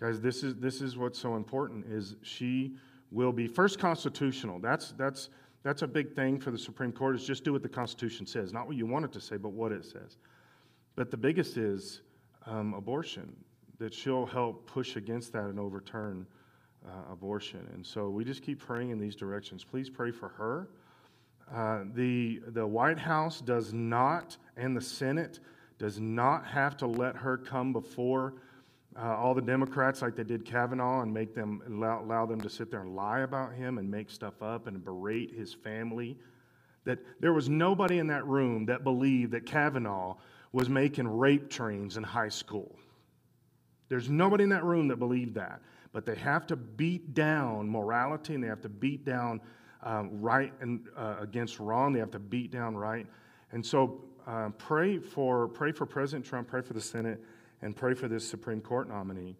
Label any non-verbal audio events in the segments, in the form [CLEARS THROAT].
Guys, this is, this is what's so important is she will be first constitutional. That's, that's, that's a big thing for the Supreme Court is just do what the Constitution says, not what you want it to say, but what it says. But the biggest is um, abortion, that she'll help push against that and overturn uh, abortion. And so we just keep praying in these directions. Please pray for her. Uh, the, the White House does not, and the Senate does not have to let her come before uh, all the Democrats like they did Kavanaugh and make them allow, allow them to sit there and lie about him and make stuff up and berate his family. That there was nobody in that room that believed that Kavanaugh was making rape trains in high school. There's nobody in that room that believed that. But they have to beat down morality and they have to beat down um, right and uh, against wrong. They have to beat down right. And so uh, pray for pray for President Trump, pray for the Senate, and pray for this Supreme Court nominee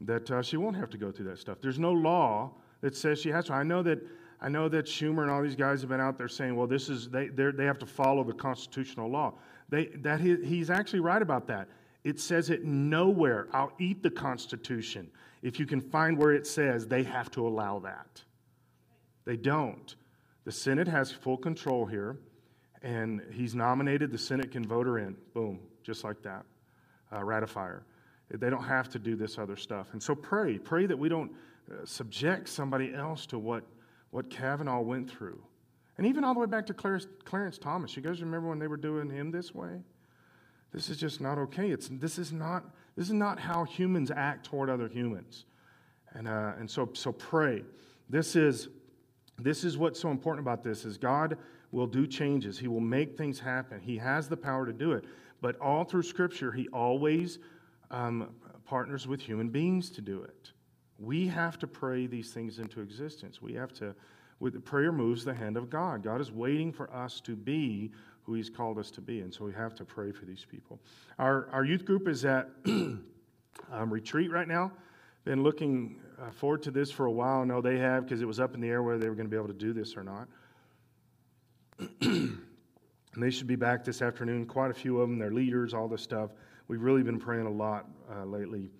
that uh, she won't have to go through that stuff. There's no law that says she has to. I know that I know that Schumer and all these guys have been out there saying, well, this is they they have to follow the constitutional law. They, that he, he's actually right about that. It says it nowhere. I'll eat the Constitution if you can find where it says they have to allow that. They don't. The Senate has full control here, and he's nominated. The Senate can vote her in. Boom, just like that. Uh, ratifier. They don't have to do this other stuff. And so pray. Pray that we don't uh, subject somebody else to what, what Kavanaugh went through. And even all the way back to Clarence, Clarence Thomas. You guys remember when they were doing him this way? This is just not okay. It's, this, is not, this is not how humans act toward other humans. And, uh, and so, so pray. This is, this is what's so important about this is God will do changes. He will make things happen. He has the power to do it. But all through Scripture, he always um, partners with human beings to do it. We have to pray these things into existence. We have to with prayer moves the hand of God. God is waiting for us to be who He's called us to be, and so we have to pray for these people. Our, our youth group is at [CLEARS THROAT] um, retreat right now. Been looking uh, forward to this for a while. No, they have because it was up in the air whether they were going to be able to do this or not. And [CLEARS THROAT] they should be back this afternoon. Quite a few of them, they're leaders, all this stuff. We've really been praying a lot uh, lately.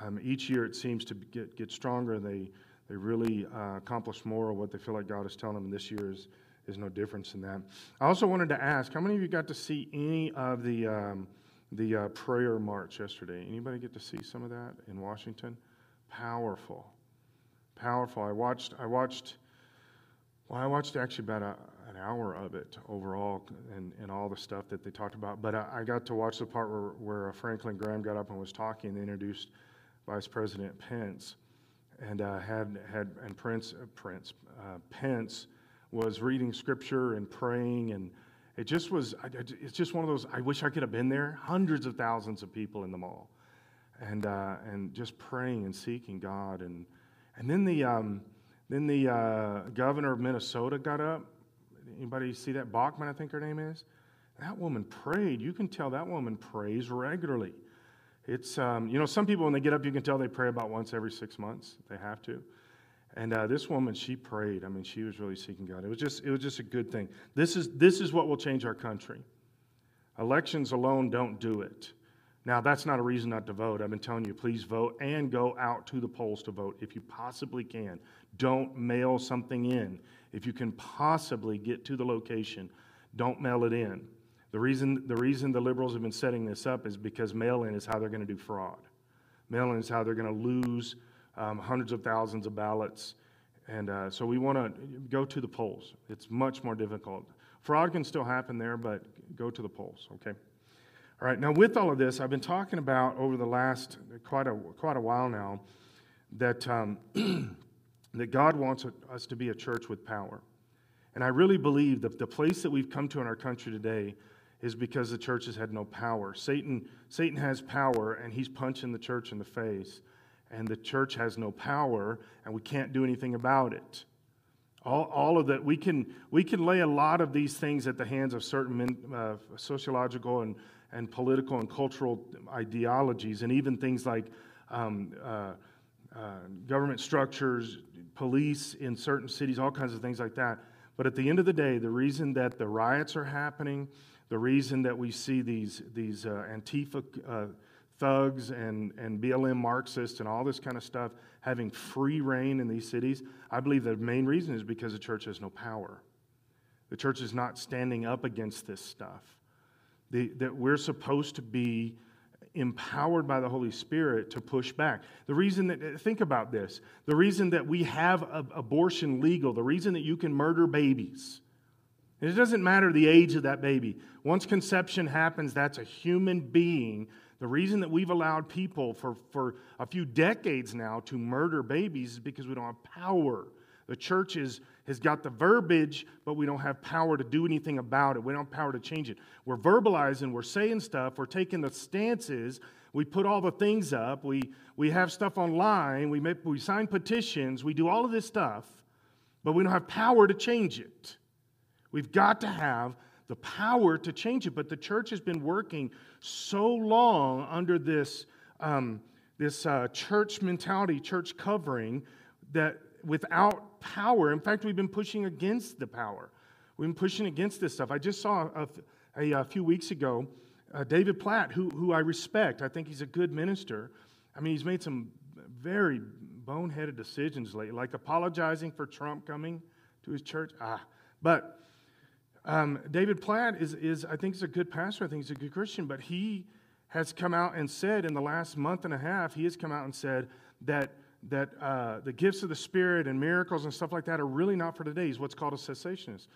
Um, each year it seems to get, get stronger. They they really uh, accomplish more of what they feel like God is telling them. And this year is, is no difference in that. I also wanted to ask, how many of you got to see any of the, um, the uh, prayer march yesterday? Anybody get to see some of that in Washington? Powerful. Powerful. I watched, I watched, well, I watched actually about a, hour of it overall and, and all the stuff that they talked about. But I, I got to watch the part where, where Franklin Graham got up and was talking and they introduced Vice President Pence and uh, had had and Prince uh, Prince uh, Pence was reading scripture and praying, and it just was. It's just one of those. I wish I could have been there. Hundreds of thousands of people in the mall, and uh, and just praying and seeking God, and and then the um, then the uh, governor of Minnesota got up. Anybody see that Bachmann? I think her name is. That woman prayed. You can tell that woman prays regularly. It's, um, you know, some people, when they get up, you can tell they pray about once every six months. They have to. And uh, this woman, she prayed. I mean, she was really seeking God. It was just, it was just a good thing. This is, this is what will change our country. Elections alone don't do it. Now, that's not a reason not to vote. I've been telling you, please vote and go out to the polls to vote if you possibly can. Don't mail something in. If you can possibly get to the location, don't mail it in. The reason, the reason the liberals have been setting this up is because mail in is how they're going to do fraud. Mail in is how they're going to lose um, hundreds of thousands of ballots. And uh, so we want to go to the polls. It's much more difficult. Fraud can still happen there, but go to the polls, okay? All right, now with all of this, I've been talking about over the last quite a, quite a while now that, um, [CLEARS THROAT] that God wants us to be a church with power. And I really believe that the place that we've come to in our country today is because the church has had no power. Satan, Satan has power, and he's punching the church in the face. And the church has no power, and we can't do anything about it. All, all of that, we can, we can lay a lot of these things at the hands of certain men, uh, sociological and, and political and cultural ideologies, and even things like um, uh, uh, government structures, police in certain cities, all kinds of things like that. But at the end of the day, the reason that the riots are happening, the reason that we see these, these uh, Antifa uh, thugs and, and BLM Marxists and all this kind of stuff having free reign in these cities, I believe the main reason is because the church has no power. The church is not standing up against this stuff. The, that we're supposed to be empowered by the Holy Spirit to push back. The reason that, think about this, the reason that we have abortion legal, the reason that you can murder babies, it doesn't matter the age of that baby. Once conception happens, that's a human being. The reason that we've allowed people for, for a few decades now to murder babies is because we don't have power. The church is, has got the verbiage, but we don't have power to do anything about it. We don't have power to change it. We're verbalizing, we're saying stuff, we're taking the stances, we put all the things up, we, we have stuff online, we, make, we sign petitions, we do all of this stuff, but we don't have power to change it. We've got to have the power to change it. But the church has been working so long under this, um, this uh, church mentality, church covering, that without power, in fact, we've been pushing against the power. We've been pushing against this stuff. I just saw a, a, a few weeks ago uh, David Platt, who, who I respect. I think he's a good minister. I mean, he's made some very boneheaded decisions lately, like apologizing for Trump coming to his church. Ah, but um, David Platt is, is, I think, is a good pastor. I think he's a good Christian, but he has come out and said in the last month and a half, he has come out and said that, that uh, the gifts of the Spirit and miracles and stuff like that are really not for today. He's what's called a cessationist.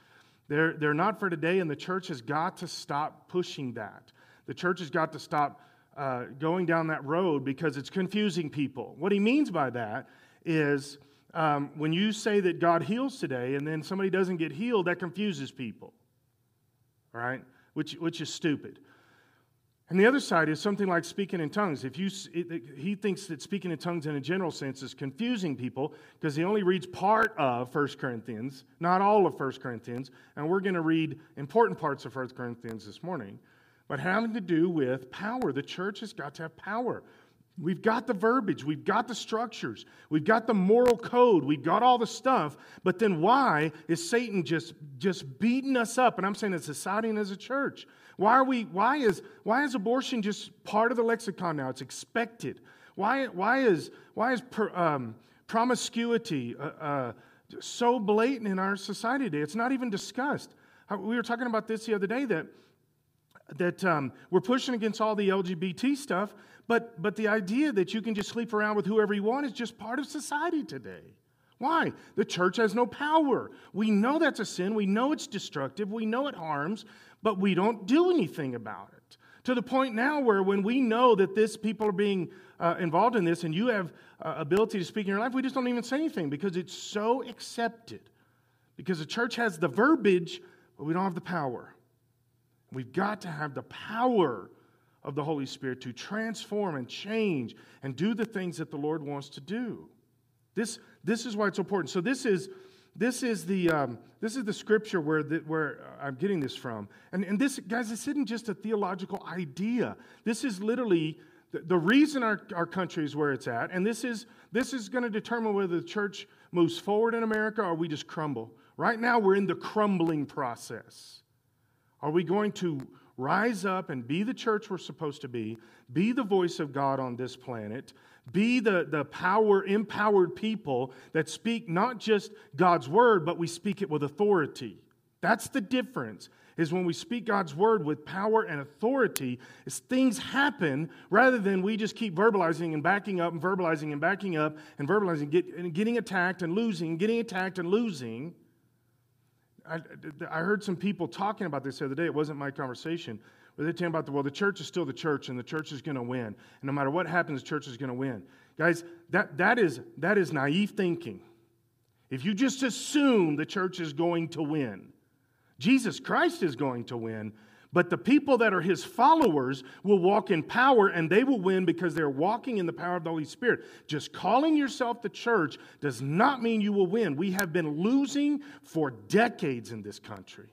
They're, they're not for today, and the church has got to stop pushing that. The church has got to stop uh, going down that road because it's confusing people. What he means by that is um, when you say that God heals today and then somebody doesn't get healed, that confuses people, right? Which, which is stupid. And the other side is something like speaking in tongues. If you, it, he thinks that speaking in tongues in a general sense is confusing people because he only reads part of 1 Corinthians, not all of 1 Corinthians. And we're going to read important parts of 1 Corinthians this morning, but having to do with power. The church has got to have power. We've got the verbiage, we've got the structures, we've got the moral code, we've got all the stuff, but then why is Satan just, just beating us up? And I'm saying as society and as a church. Why, are we, why, is, why is abortion just part of the lexicon now? It's expected. Why, why is, why is per, um, promiscuity uh, uh, so blatant in our society today? It's not even discussed. We were talking about this the other day that, that um, we're pushing against all the LGBT stuff, but, but the idea that you can just sleep around with whoever you want is just part of society today. Why? The church has no power. We know that's a sin. We know it's destructive. We know it harms, but we don't do anything about it. To the point now where when we know that this people are being uh, involved in this and you have uh, ability to speak in your life, we just don't even say anything because it's so accepted. Because the church has the verbiage, but we don't have the power. We've got to have the power of the Holy Spirit to transform and change and do the things that the Lord wants to do. This, this is why it's important. So this is this is the um, this is the scripture where the, where I'm getting this from. And and this guys, this isn't just a theological idea. This is literally the, the reason our, our country is where it's at. And this is this is going to determine whether the church moves forward in America or we just crumble. Right now, we're in the crumbling process. Are we going to rise up and be the church we're supposed to be, be the voice of God on this planet, be the, the power empowered people that speak not just God's word, but we speak it with authority. That's the difference. Is when we speak God's word with power and authority, is things happen rather than we just keep verbalizing and backing up and verbalizing and backing up and verbalizing get, and getting attacked and losing, getting attacked and losing. I, I heard some people talking about this the other day. It wasn't my conversation. But they're talking about, the, well, the church is still the church and the church is going to win. And no matter what happens, the church is going to win. Guys, that, that, is, that is naive thinking. If you just assume the church is going to win, Jesus Christ is going to win, but the people that are his followers will walk in power and they will win because they're walking in the power of the Holy Spirit. Just calling yourself the church does not mean you will win. We have been losing for decades in this country.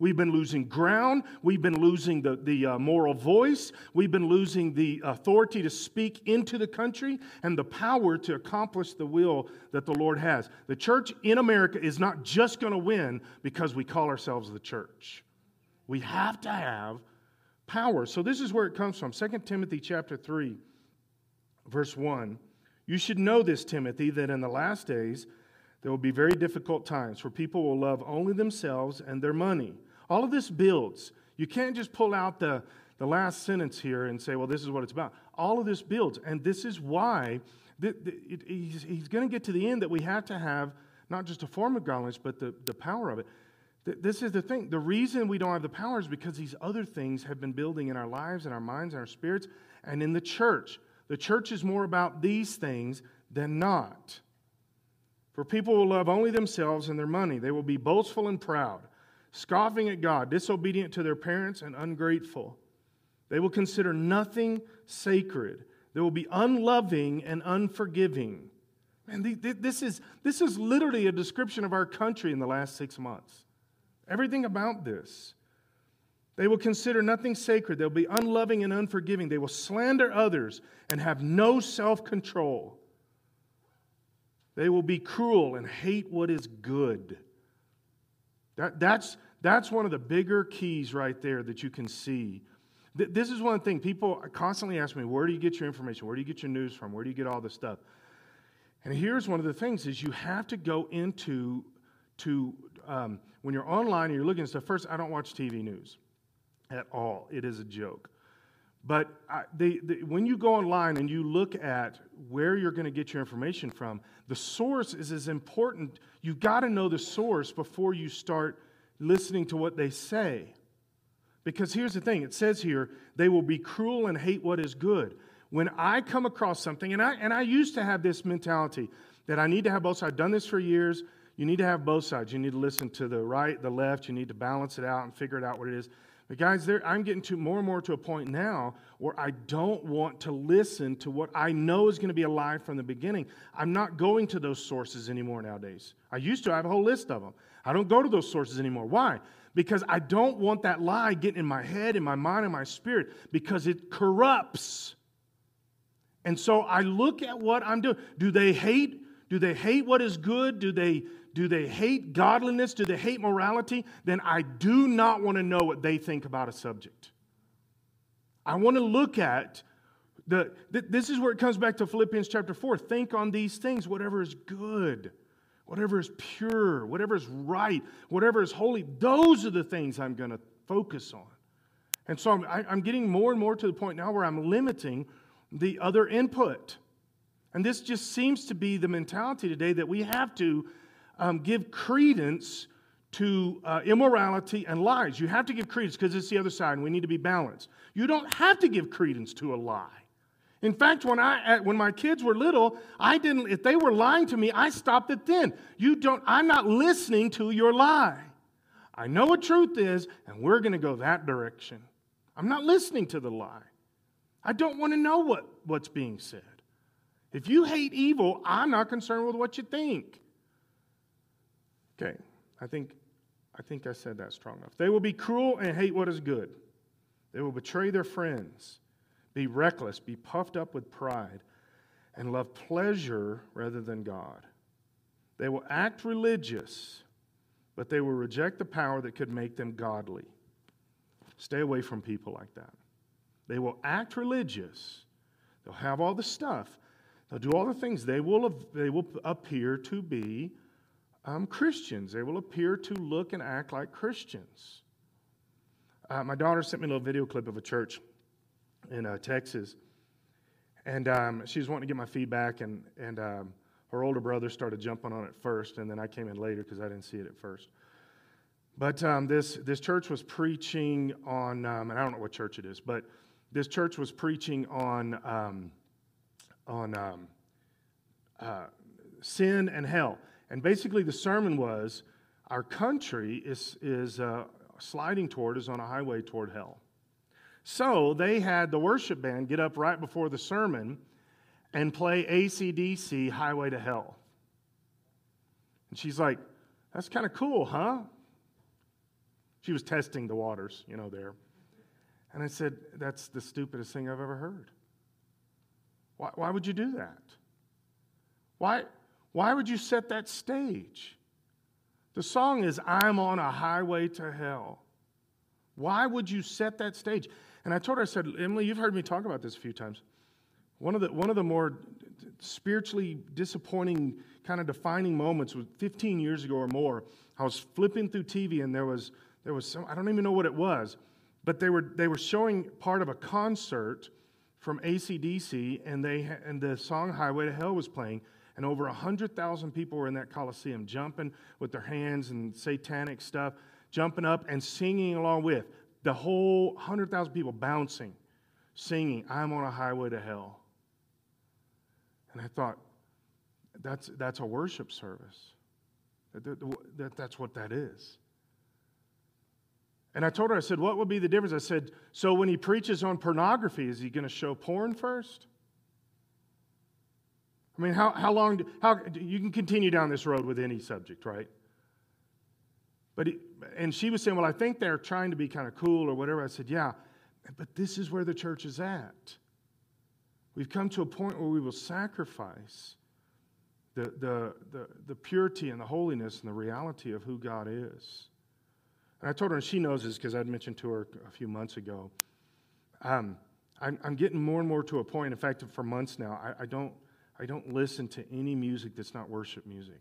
We've been losing ground. We've been losing the, the uh, moral voice. We've been losing the authority to speak into the country and the power to accomplish the will that the Lord has. The church in America is not just going to win because we call ourselves the church. We have to have power. So this is where it comes from. 2 Timothy chapter 3, verse 1. You should know this, Timothy, that in the last days there will be very difficult times, for people will love only themselves and their money. All of this builds. You can't just pull out the, the last sentence here and say, well, this is what it's about. All of this builds. And this is why it, he's, he's going to get to the end that we have to have not just a form of godliness, but the, the power of it. Th- this is the thing. The reason we don't have the power is because these other things have been building in our lives, in our minds, in our spirits, and in the church. The church is more about these things than not. For people will love only themselves and their money. They will be boastful and proud, scoffing at God, disobedient to their parents, and ungrateful. They will consider nothing sacred. They will be unloving and unforgiving. Man, this is, this is literally a description of our country in the last six months. Everything about this. They will consider nothing sacred. They'll be unloving and unforgiving. They will slander others and have no self control. They will be cruel and hate what is good. That, that's, that's one of the bigger keys right there that you can see this is one thing people constantly ask me, where do you get your information? Where do you get your news from? Where do you get all this stuff? And here's one of the things is you have to go into to um, when you're online and you're looking at stuff. First, I don't watch TV news at all. It is a joke. But I, they, they, when you go online and you look at where you're going to get your information from, the source is as important. You've got to know the source before you start listening to what they say. Because here's the thing it says here, they will be cruel and hate what is good. When I come across something, and I, and I used to have this mentality that I need to have both sides. I've done this for years. You need to have both sides. You need to listen to the right, the left. You need to balance it out and figure it out what it is. But guys, there, I'm getting to more and more to a point now where I don't want to listen to what I know is going to be a lie from the beginning. I'm not going to those sources anymore nowadays. I used to. I have a whole list of them. I don't go to those sources anymore. Why? because I don't want that lie getting in my head, in my mind, in my spirit, because it corrupts. And so I look at what I'm doing. Do they hate? Do they hate what is good? Do they do they hate godliness? Do they hate morality? Then I do not want to know what they think about a subject. I want to look at the this is where it comes back to Philippians chapter 4. Think on these things, whatever is good whatever is pure, whatever is right, whatever is holy, those are the things I'm going to focus on. And so I'm, I, I'm getting more and more to the point now where I'm limiting the other input. And this just seems to be the mentality today that we have to um, give credence to uh, immorality and lies. You have to give credence because it's the other side and we need to be balanced. You don't have to give credence to a lie. In fact, when, I, when my kids were little, I didn't, if they were lying to me, I stopped it then. You don't, I'm not listening to your lie. I know what truth is, and we're going to go that direction. I'm not listening to the lie. I don't want to know what, what's being said. If you hate evil, I'm not concerned with what you think. Okay, I think, I think I said that strong enough. They will be cruel and hate what is good. They will betray their friends be reckless, be puffed up with pride, and love pleasure rather than God. They will act religious, but they will reject the power that could make them godly. Stay away from people like that. They will act religious, they'll have all the stuff, they'll do all the things. They will, they will appear to be um, Christians, they will appear to look and act like Christians. Uh, my daughter sent me a little video clip of a church in uh, Texas. And um, she was wanting to get my feedback, and, and um, her older brother started jumping on it first, and then I came in later because I didn't see it at first. But um, this, this church was preaching on, um, and I don't know what church it is, but this church was preaching on, um, on um, uh, sin and hell. And basically, the sermon was our country is, is uh, sliding toward, is on a highway toward hell. So they had the worship band get up right before the sermon and play ACDC Highway to Hell. And she's like, That's kind of cool, huh? She was testing the waters, you know, there. And I said, That's the stupidest thing I've ever heard. Why, why would you do that? Why, why would you set that stage? The song is I'm on a highway to hell. Why would you set that stage? And I told her, I said, Emily, you've heard me talk about this a few times. One of the, one of the more spiritually disappointing, kind of defining moments was 15 years ago or more. I was flipping through TV and there was, there was some, I don't even know what it was, but they were, they were showing part of a concert from ACDC and, they, and the song Highway to Hell was playing. And over 100,000 people were in that Coliseum jumping with their hands and satanic stuff, jumping up and singing along with. The whole 100,000 people bouncing, singing, I'm on a highway to hell. And I thought, that's, that's a worship service. That, that, that's what that is. And I told her, I said, what would be the difference? I said, so when he preaches on pornography, is he going to show porn first? I mean, how, how long, do, how, you can continue down this road with any subject, right? But, he, and she was saying, well, I think they're trying to be kind of cool or whatever. I said, yeah, but this is where the church is at. We've come to a point where we will sacrifice the, the, the, the purity and the holiness and the reality of who God is. And I told her, and she knows this because I'd mentioned to her a few months ago. Um, I'm, I'm, getting more and more to a point, in fact, for months now, I, I, don't, I don't listen to any music that's not worship music.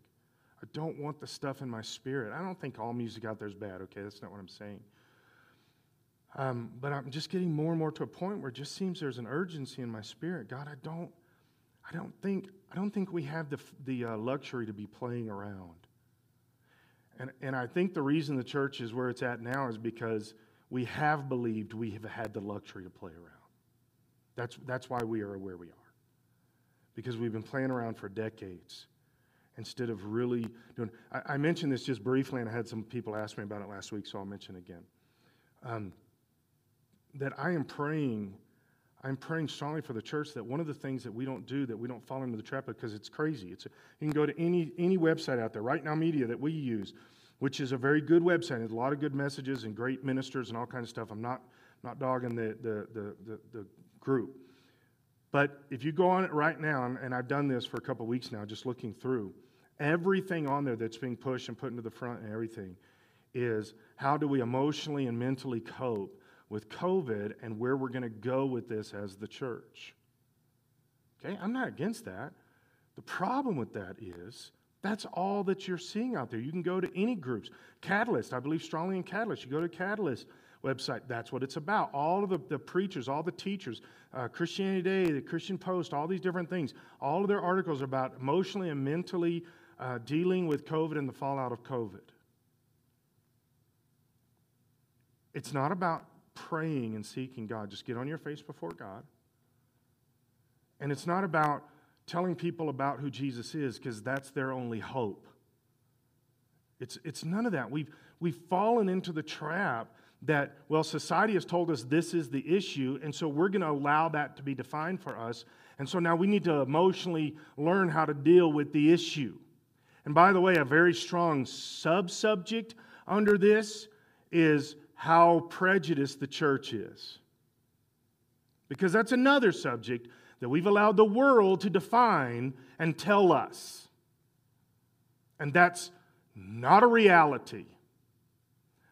I don't want the stuff in my spirit. I don't think all music out there is bad, okay? That's not what I'm saying. Um, but I'm just getting more and more to a point where it just seems there's an urgency in my spirit. God, I don't, I don't think, I don't think we have the, the uh, luxury to be playing around. And, and I think the reason the church is where it's at now is because we have believed we have had the luxury to play around. That's, that's why we are where we are. Because we've been playing around for decades instead of really doing. I, I mentioned this just briefly, and I had some people ask me about it last week, so I'll mention again. Um, that I am praying, I'm praying strongly for the church that one of the things that we don't do, that we don't fall into the trap because it's crazy. It's you can go to any, any website out there, Right Now Media, that we use, which is a very good website. There's a lot of good messages and great ministers and all kinds of stuff. I'm not, not dogging the, the, the, the, the group. But if you go on it right now, and I've done this for a couple weeks now, just looking through, everything on there that's being pushed and put into the front and everything is how do we emotionally and mentally cope with COVID and where we're going to go with this as the church. Okay, I'm not against that. The problem with that is that's all that you're seeing out there. You can go to any groups. Catalyst, I believe strongly in Catalyst. You go to Catalyst website, that's what it's about. All of the, the preachers, all the teachers, uh, Christianity Today, the Christian Post, all these different things, all of their articles are about emotionally and mentally uh, dealing with COVID and the fallout of COVID. It's not about praying and seeking God. Just get on your face before God. And it's not about telling people about who Jesus is because that's their only hope. It's, it's none of that. We've, we've fallen into the trap that, well, society has told us this is the issue, and so we're going to allow that to be defined for us. And so now we need to emotionally learn how to deal with the issue. And by the way, a very strong sub subject under this is how prejudiced the church is. Because that's another subject that we've allowed the world to define and tell us. And that's not a reality.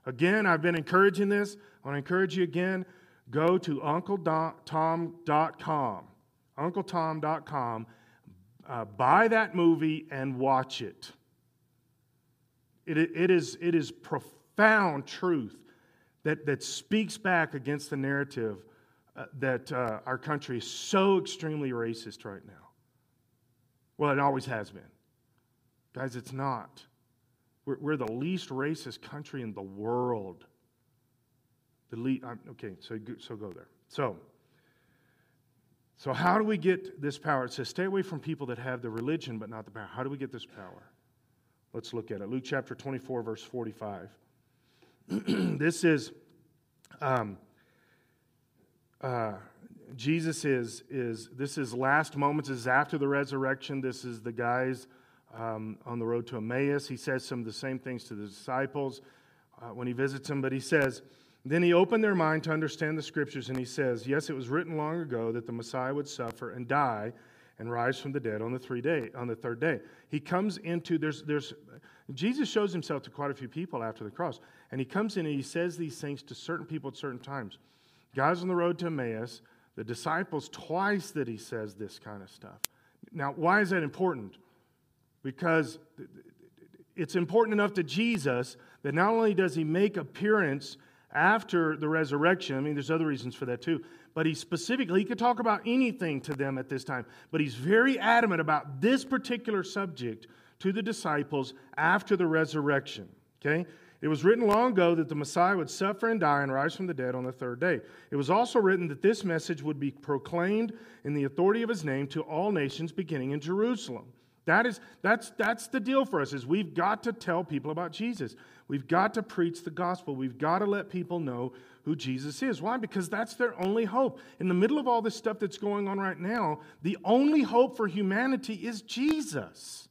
Again, I've been encouraging this. I want to encourage you again go to uncletom.com. Uncletom.com. Uh, buy that movie and watch it. It, it, is, it is profound truth that, that speaks back against the narrative uh, that uh, our country is so extremely racist right now. Well, it always has been. Guys, it's not. We're, we're the least racist country in the world. The le- okay, so, so go there. So, so how do we get this power? It says, stay away from people that have the religion but not the power. How do we get this power? Let's look at it. Luke chapter 24, verse 45. [CLEARS THROAT] this is um, uh, Jesus is is this is last moments. This is after the resurrection. This is the guys um, on the road to Emmaus. He says some of the same things to the disciples uh, when he visits them. But he says, then he opened their mind to understand the scriptures, and he says, yes, it was written long ago that the Messiah would suffer and die and rise from the dead on the three day on the third day. He comes into there's there's Jesus shows himself to quite a few people after the cross. And he comes in and he says these things to certain people at certain times. Guys on the road to Emmaus, the disciples, twice that he says this kind of stuff. Now, why is that important? Because it's important enough to Jesus that not only does he make appearance after the resurrection, I mean, there's other reasons for that too, but he specifically, he could talk about anything to them at this time, but he's very adamant about this particular subject to the disciples after the resurrection. Okay? It was written long ago that the Messiah would suffer and die and rise from the dead on the third day. It was also written that this message would be proclaimed in the authority of his name to all nations beginning in Jerusalem. That is, that's, that's the deal for us is we've got to tell people about Jesus. We've got to preach the gospel. We've got to let people know who Jesus is. Why? Because that's their only hope. In the middle of all this stuff that's going on right now, the only hope for humanity is Jesus.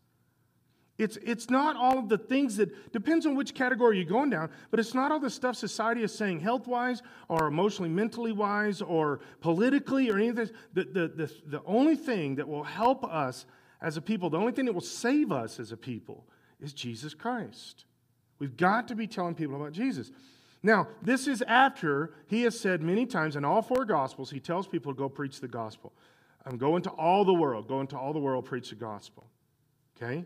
It's, it's not all of the things that, depends on which category you're going down, but it's not all the stuff society is saying health wise or emotionally, mentally wise or politically or anything. The, the, the, the only thing that will help us as a people, the only thing that will save us as a people is Jesus Christ. We've got to be telling people about Jesus. Now, this is after he has said many times in all four Gospels, he tells people to go preach the gospel. Um, go into all the world, go into all the world, preach the gospel. Okay?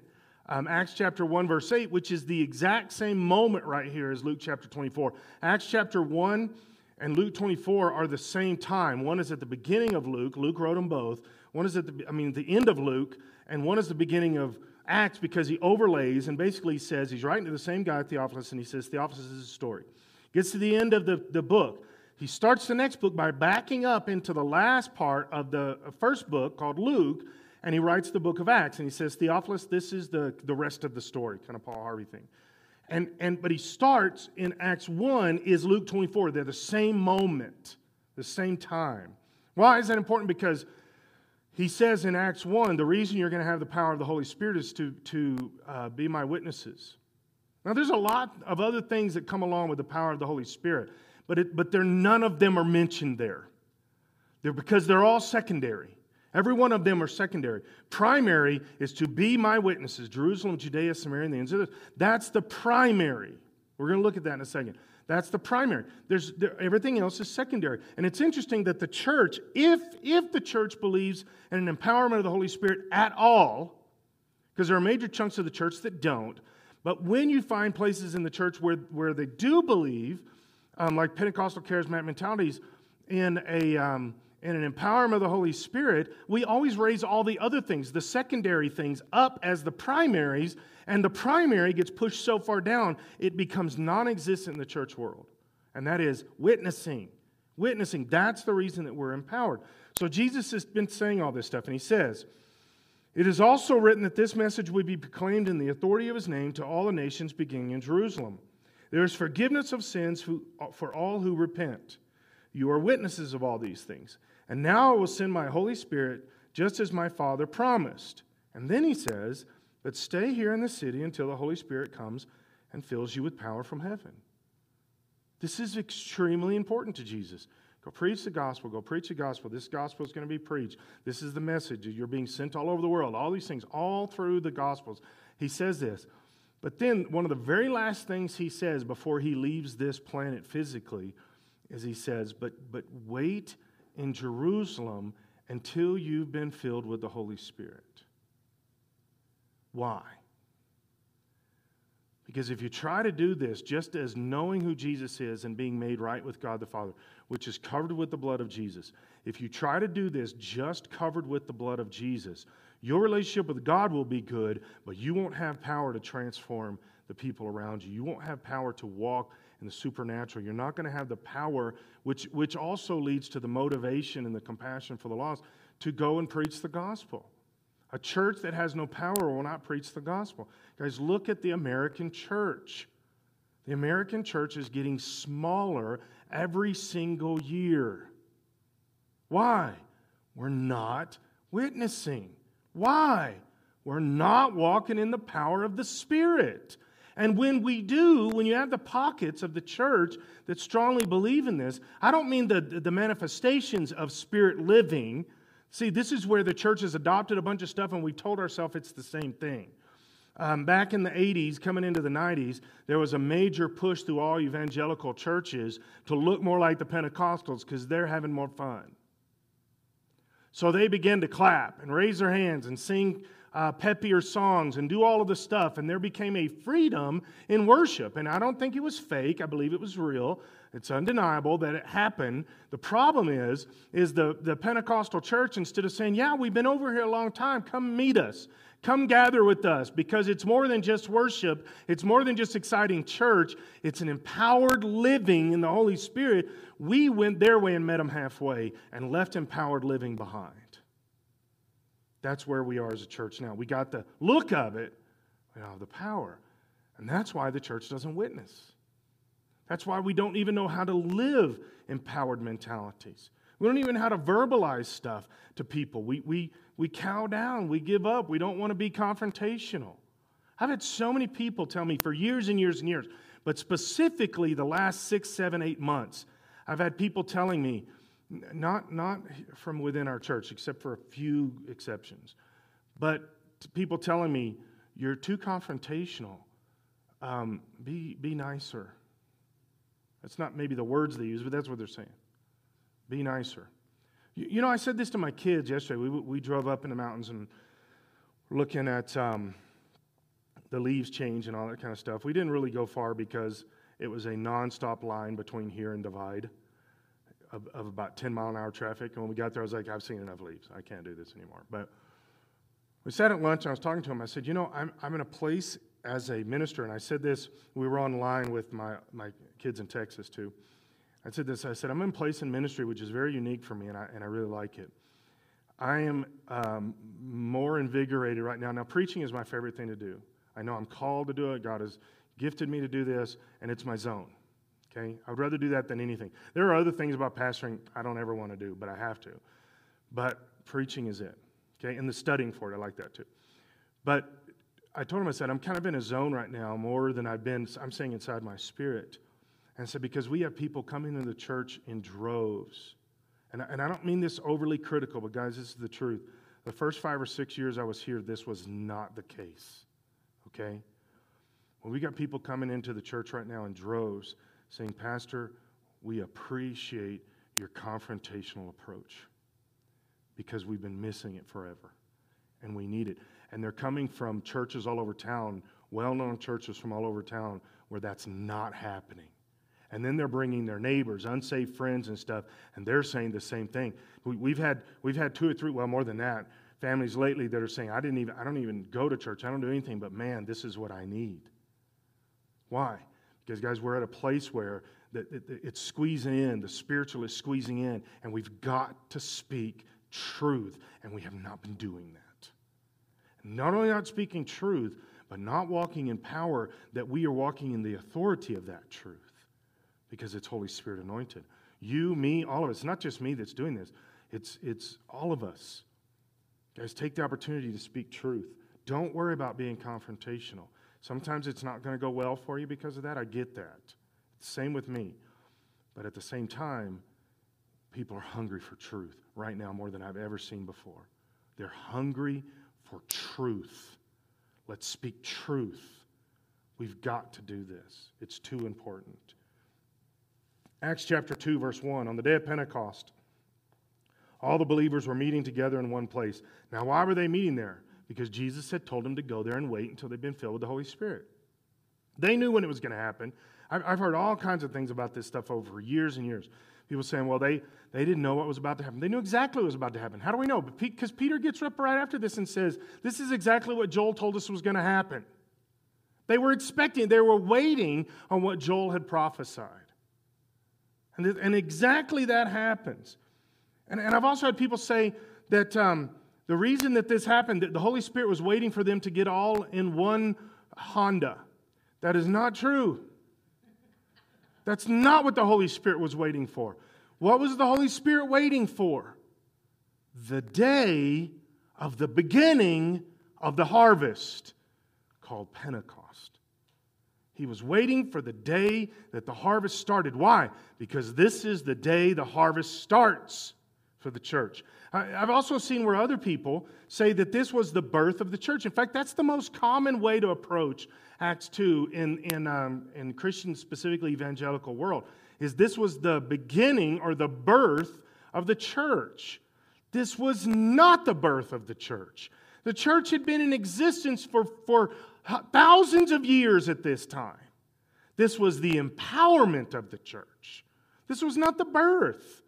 um, Acts chapter 1, verse 8, which is the exact same moment right here as Luke chapter 24. Acts chapter 1 and Luke 24 are the same time. One is at the beginning of Luke, Luke wrote them both. One is at the, I mean, the end of Luke, and one is the beginning of Acts because he overlays and basically says, he's writing to the same guy, Theophilus, and he says, Theophilus is a story. Gets to the end of the, the book. He starts the next book by backing up into the last part of the uh, first book called Luke and he writes the book of Acts and he says, Theophilus, this is the, the rest of the story, kind of Paul Harvey thing. And, and, but he starts in Acts 1 is Luke 24. They're the same moment, the same time. Why is that important? Because he says in Acts 1, the reason you're going to have the power of the Holy Spirit is to, to uh, be my witnesses. Now, there's a lot of other things that come along with the power of the Holy Spirit, but, it, but they're, none of them are mentioned there. They're, because they're all secondary. Every one of them are secondary. Primary is to be my witnesses Jerusalem, Judea, Samaria, and the ends of the earth. That's the primary. We're going to look at that in a second. That's the primary. There's, there, everything else is secondary. And it's interesting that the church, if, if the church believes in an empowerment of the Holy Spirit at all, because there are major chunks of the church that don't, but when you find places in the church where, where they do believe, um, like Pentecostal charismatic mentalities, in a. Um, and an empowerment of the Holy Spirit, we always raise all the other things, the secondary things, up as the primaries, and the primary gets pushed so far down, it becomes non existent in the church world. And that is witnessing. Witnessing. That's the reason that we're empowered. So Jesus has been saying all this stuff, and he says, It is also written that this message would be proclaimed in the authority of his name to all the nations beginning in Jerusalem. There is forgiveness of sins for all who repent. You are witnesses of all these things. And now I will send my Holy Spirit just as my Father promised. And then he says, But stay here in the city until the Holy Spirit comes and fills you with power from heaven. This is extremely important to Jesus. Go preach the gospel. Go preach the gospel. This gospel is going to be preached. This is the message. You're being sent all over the world. All these things, all through the gospels. He says this. But then, one of the very last things he says before he leaves this planet physically is he says, But, but wait in Jerusalem until you've been filled with the Holy Spirit. Why? Because if you try to do this just as knowing who Jesus is and being made right with God the Father, which is covered with the blood of Jesus, if you try to do this just covered with the blood of Jesus, your relationship with God will be good, but you won't have power to transform the people around you. You won't have power to walk in the supernatural. You're not going to have the power, which, which also leads to the motivation and the compassion for the lost, to go and preach the gospel. A church that has no power will not preach the gospel. Guys, look at the American church. The American church is getting smaller every single year. Why? We're not witnessing. Why? We're not walking in the power of the Spirit. And when we do, when you have the pockets of the church that strongly believe in this, I don't mean the, the manifestations of spirit living. See, this is where the church has adopted a bunch of stuff and we told ourselves it's the same thing. um, back in the 80s, coming into the 90s, there was a major push through all evangelical churches to look more like the Pentecostals because they're having more fun. So they began to clap and raise their hands and sing uh, peppier songs and do all of the stuff. And there became a freedom in worship. And I don't think it was fake, I believe it was real. It's undeniable that it happened. The problem is, is the, the Pentecostal church, instead of saying, Yeah, we've been over here a long time, come meet us. Come gather with us because it's more than just worship. It's more than just exciting church. It's an empowered living in the Holy Spirit. We went their way and met them halfway and left empowered living behind. That's where we are as a church now. We got the look of it, we don't have the power. And that's why the church doesn't witness. That's why we don't even know how to live empowered mentalities. We don't even know how to verbalize stuff to people. We, we, we cow down, we give up, we don't want to be confrontational. I've had so many people tell me for years and years and years, but specifically the last six, seven, eight months, I've had people telling me, not, not from within our church, except for a few exceptions, but people telling me, you're too confrontational. Um, be, be nicer. That's not maybe the words they use, but that's what they're saying. Be nicer. You, you know, I said this to my kids yesterday. We, we drove up in the mountains and looking at um, the leaves change and all that kind of stuff. We didn't really go far because it was a nonstop line between here and Divide of, of about 10 mile an hour traffic. And when we got there, I was like, I've seen enough leaves. I can't do this anymore. But we sat at lunch and I was talking to him. I said, You know, I'm, I'm in a place as a minister, and I said this, we were online with my, my kids in Texas too. I said this, I said, I'm in place in ministry which is very unique for me, and I, and I really like it. I am um, more invigorated right now. Now, preaching is my favorite thing to do. I know I'm called to do it. God has gifted me to do this, and it's my zone. Okay? I would rather do that than anything. There are other things about pastoring I don't ever want to do, but I have to. But preaching is it. Okay? And the studying for it, I like that too. But I told him, I said, I'm kind of in a zone right now more than I've been, I'm saying inside my spirit. And I said, because we have people coming into the church in droves. And, and I don't mean this overly critical, but guys, this is the truth. The first five or six years I was here, this was not the case. Okay? When we got people coming into the church right now in droves, saying, Pastor, we appreciate your confrontational approach because we've been missing it forever and we need it. And they're coming from churches all over town, well known churches from all over town, where that's not happening. And then they're bringing their neighbors, unsaved friends, and stuff, and they're saying the same thing. We, have had, we've had two or three, well, more than that, families lately that are saying, I, didn't even, I don't even go to church, I don't do anything, but man, this is what I need. Why? Because, guys, we're at a place where it's squeezing in, the spiritual is squeezing in, and we've got to speak truth, and we have not been doing that. not only not speaking truth, but not walking in power, that we are walking in the authority of that truth because it's Holy Spirit anointed. You, me, all of us. It's not just me that's doing this, it's, it's all of us. Guys, take the opportunity to speak truth. Don't worry about being confrontational. Sometimes it's not going to go well for you because of that. I get that. Same with me. But at the same time, people are hungry for truth right now more than I've ever seen before. They're hungry for truth. Let's speak truth. We've got to do this, it's too important. Acts chapter 2, verse 1 On the day of Pentecost, all the believers were meeting together in one place. Now, why were they meeting there? Because Jesus had told them to go there and wait until they'd been filled with the Holy Spirit. They knew when it was going to happen. I've heard all kinds of things about this stuff over years and years. People saying, well, they, they didn't know what was about to happen. They knew exactly what was about to happen. How do we know? Because Peter gets up right after this and says, this is exactly what Joel told us was going to happen. They were expecting, they were waiting on what Joel had prophesied. And, and exactly that happens. And, and I've also had people say that um, the reason that this happened, that the Holy Spirit was waiting for them to get all in one Honda. That is not true. That's not what the Holy Spirit was waiting for. What was the Holy Spirit waiting for? The day of the beginning of the harvest called Pentecost. He was waiting for the day that the harvest started. Why? Because this is the day the harvest starts for the church. I've also seen where other people say that this was the birth of the church. In fact, that's the most common way to approach Acts 2 in, in, um, in Christian, specifically evangelical world, is this was the beginning or the birth of the church. This was not the birth of the church. The church had been in existence for, for thousands of years at this time. This was the empowerment of the church. This was not the birth.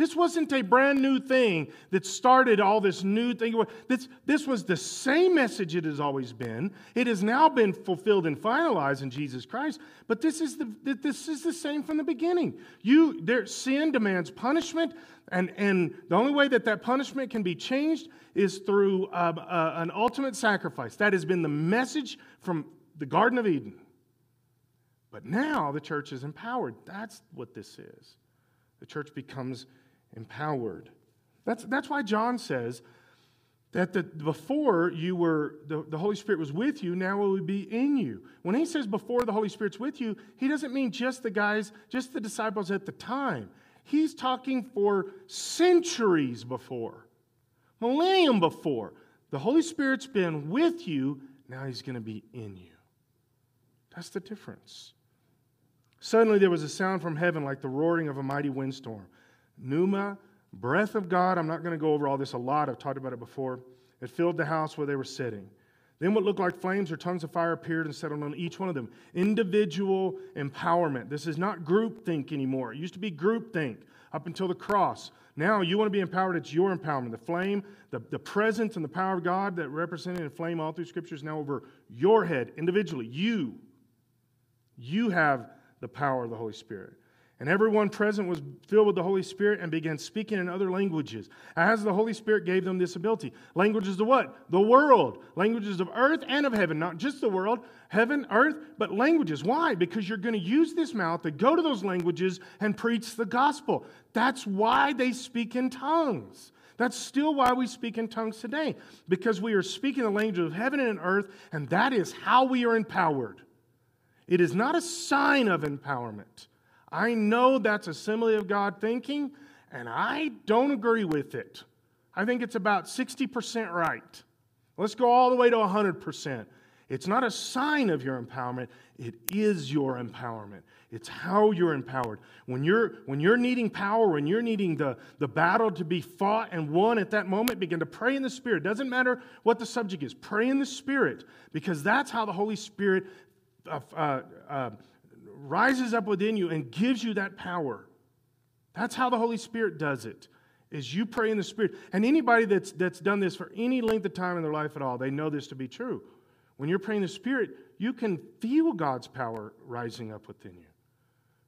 This wasn't a brand new thing that started all this new thing. This, this was the same message it has always been. It has now been fulfilled and finalized in Jesus Christ, but this is the, this is the same from the beginning. You, there, sin demands punishment, and, and the only way that that punishment can be changed is through uh, uh, an ultimate sacrifice. That has been the message from the Garden of Eden. But now the church is empowered. That's what this is. The church becomes empowered. That's, that's why John says that the, before you were, the, the Holy Spirit was with you, now it would be in you. When he says before the Holy Spirit's with you, he doesn't mean just the guys, just the disciples at the time. He's talking for centuries before, millennium before. The Holy Spirit's been with you, now he's going to be in you. That's the difference. Suddenly there was a sound from heaven like the roaring of a mighty windstorm pneuma, breath of God. I'm not going to go over all this a lot. I've talked about it before. It filled the house where they were sitting. Then what looked like flames or tongues of fire appeared and settled on each one of them. Individual empowerment. This is not group think anymore. It used to be group think up until the cross. Now you want to be empowered, it's your empowerment. The flame, the, the presence and the power of God that represented in flame all through Scripture is now over your head individually. You. You have the power of the Holy Spirit. And everyone present was filled with the Holy Spirit and began speaking in other languages, as the Holy Spirit gave them this ability. Languages of what? The world. Languages of earth and of heaven. Not just the world, heaven, earth, but languages. Why? Because you're going to use this mouth to go to those languages and preach the gospel. That's why they speak in tongues. That's still why we speak in tongues today, because we are speaking the language of heaven and earth, and that is how we are empowered. It is not a sign of empowerment. I know that's Assembly of God thinking, and I don't agree with it. I think it's about 60% right. Let's go all the way to 100%. It's not a sign of your empowerment, it is your empowerment. It's how you're empowered. When you're, when you're needing power, when you're needing the, the battle to be fought and won at that moment, begin to pray in the Spirit. Doesn't matter what the subject is, pray in the Spirit because that's how the Holy Spirit uh, uh, uh, rises up within you and gives you that power. That's how the Holy Spirit does it. Is you pray in the Spirit. And anybody that's, that's done this for any length of time in their life at all, they know this to be true. When you're praying the Spirit, you can feel God's power rising up within you.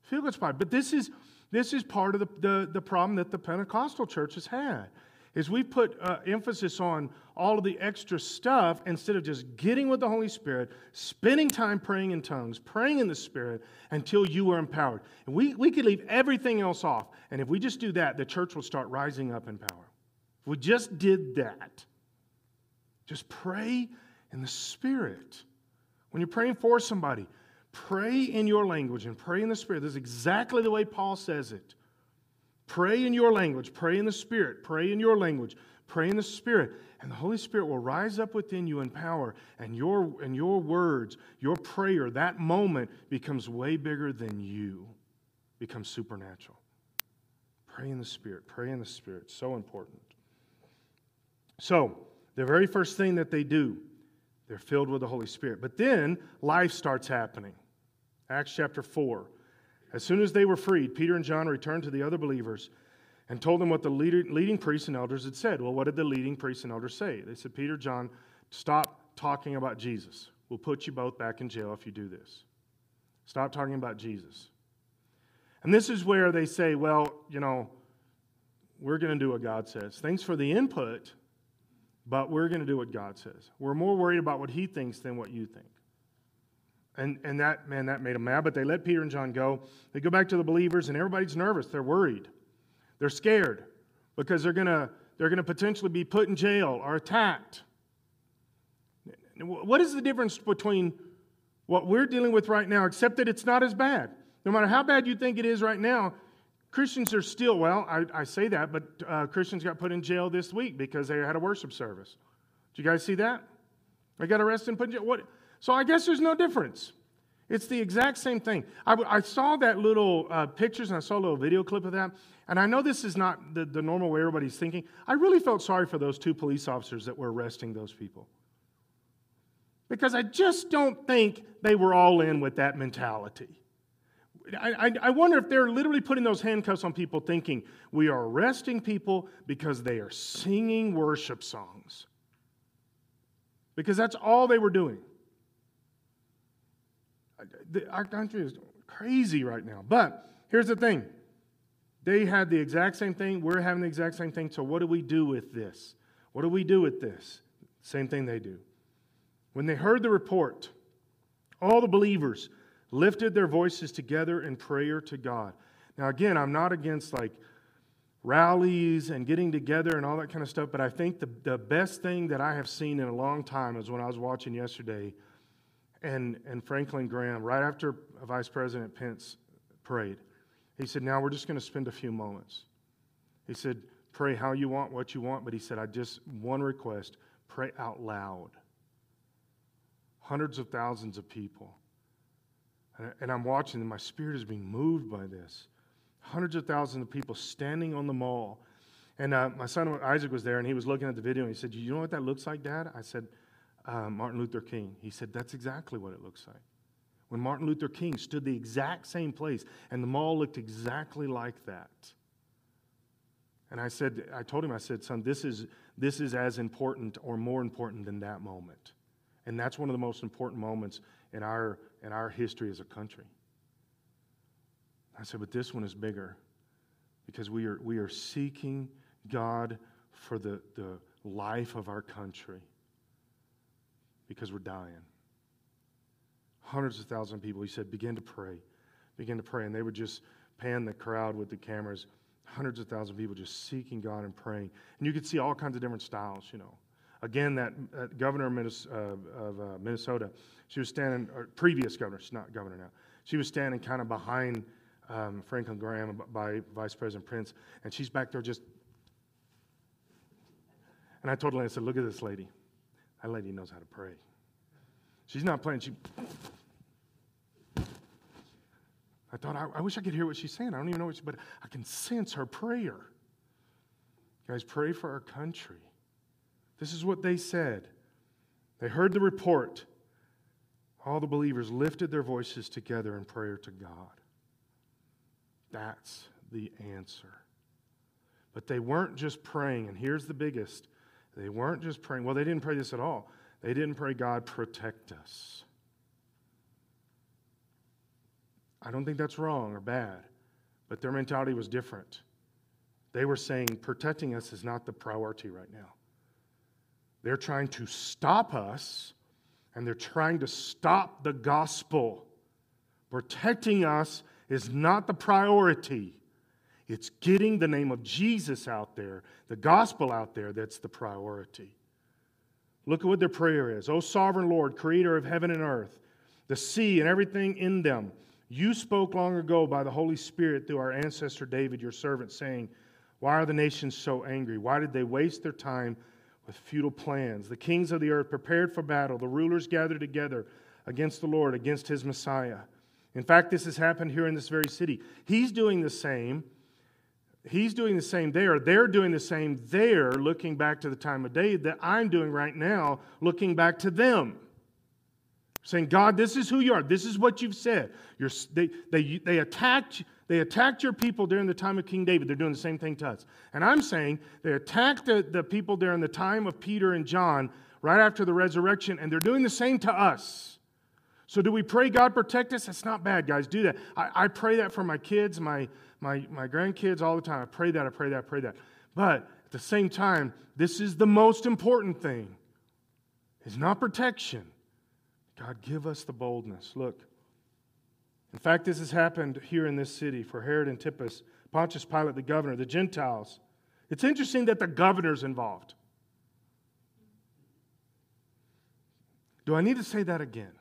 Feel God's power. But this is, this is part of the, the, the problem that the Pentecostal church has had is we put uh, emphasis on all of the extra stuff instead of just getting with the Holy Spirit, spending time praying in tongues, praying in the Spirit until you are empowered. And we, we could leave everything else off. And if we just do that, the church will start rising up in power. If we just did that, just pray in the Spirit. When you're praying for somebody, pray in your language and pray in the Spirit. This is exactly the way Paul says it. Pray in your language, pray in the Spirit, pray in your language, pray in the Spirit, and the Holy Spirit will rise up within you in power, and your, and your words, your prayer, that moment becomes way bigger than you, becomes supernatural. Pray in the Spirit, pray in the Spirit. So important. So, the very first thing that they do, they're filled with the Holy Spirit. But then life starts happening. Acts chapter 4. As soon as they were freed, Peter and John returned to the other believers and told them what the leading priests and elders had said. Well, what did the leading priests and elders say? They said, Peter, John, stop talking about Jesus. We'll put you both back in jail if you do this. Stop talking about Jesus. And this is where they say, well, you know, we're going to do what God says. Thanks for the input, but we're going to do what God says. We're more worried about what He thinks than what you think. And, and that, man, that made them mad. But they let Peter and John go. They go back to the believers, and everybody's nervous. They're worried. They're scared because they're going to they're to potentially be put in jail or attacked. What is the difference between what we're dealing with right now, except that it's not as bad? No matter how bad you think it is right now, Christians are still, well, I, I say that, but uh, Christians got put in jail this week because they had a worship service. Did you guys see that? They got arrested and put in jail. What? So I guess there's no difference. It's the exact same thing. I, I saw that little uh, pictures and I saw a little video clip of that. And I know this is not the, the normal way everybody's thinking. I really felt sorry for those two police officers that were arresting those people. Because I just don't think they were all in with that mentality. I, I, I wonder if they're literally putting those handcuffs on people thinking we are arresting people because they are singing worship songs. Because that's all they were doing. Our country is crazy right now. But here's the thing they had the exact same thing. We're having the exact same thing. So, what do we do with this? What do we do with this? Same thing they do. When they heard the report, all the believers lifted their voices together in prayer to God. Now, again, I'm not against like rallies and getting together and all that kind of stuff, but I think the, the best thing that I have seen in a long time is when I was watching yesterday and, and Franklin Graham, right after Vice President Pence prayed, he said, Now we're just going to spend a few moments. He said, Pray how you want, what you want, but he said, I just, one request, pray out loud. Hundreds of thousands of people. And I'm watching, and my spirit is being moved by this. Hundreds of thousands of people standing on the mall. And uh, my son Isaac was there, and he was looking at the video, and he said, You know what that looks like, Dad? I said, uh, Martin Luther King. He said, That's exactly what it looks like. When Martin Luther King stood the exact same place, and the mall looked exactly like that. And I said, I told him, I said, son, this is, this is as important or more important than that moment. And that's one of the most important moments in our, in our history as a country. I said, but this one is bigger because we are, we are seeking God for the, the life of our country because we're dying. Hundreds of thousands of people, he said, begin to pray. Begin to pray. And they would just pan the crowd with the cameras. Hundreds of thousands of people just seeking God and praying. And you could see all kinds of different styles, you know. Again, that governor of, Minnesota, uh, of uh, Minnesota, she was standing, previous governor, she's not governor now, she was standing kind of behind um, Franklin Graham by Vice President Pence, and she's back there just. And I told her, I said, Look at this lady. That lady knows how to pray. She's not playing. She. I thought, I, I wish I could hear what she's saying. I don't even know what she, but I can sense her prayer. Guys, pray for our country. This is what they said. They heard the report. All the believers lifted their voices together in prayer to God. That's the answer. But they weren't just praying, and here's the biggest they weren't just praying. Well, they didn't pray this at all. They didn't pray, God, protect us. I don't think that's wrong or bad, but their mentality was different. They were saying, protecting us is not the priority right now. They're trying to stop us, and they're trying to stop the gospel. Protecting us is not the priority. It's getting the name of Jesus out there, the gospel out there, that's the priority. Look at what their prayer is. O sovereign Lord, creator of heaven and earth, the sea and everything in them, you spoke long ago by the Holy Spirit through our ancestor David, your servant, saying, Why are the nations so angry? Why did they waste their time with futile plans. The kings of the earth prepared for battle, the rulers gathered together against the Lord, against his Messiah. In fact, this has happened here in this very city. He's doing the same. He's doing the same there. They're doing the same there, looking back to the time of David, that I'm doing right now, looking back to them. Saying, God, this is who you are. This is what you've said. You're, they, they, they attacked they attacked your people during the time of King David. They're doing the same thing to us. And I'm saying they attacked the, the people during the time of Peter and John right after the resurrection, and they're doing the same to us. So, do we pray God protect us? That's not bad, guys. Do that. I, I pray that for my kids, my, my, my grandkids all the time. I pray that, I pray that, I pray that. But at the same time, this is the most important thing. It's not protection. God, give us the boldness. Look, in fact, this has happened here in this city for Herod Antipas, Pontius Pilate, the governor, the Gentiles. It's interesting that the governor's involved. Do I need to say that again?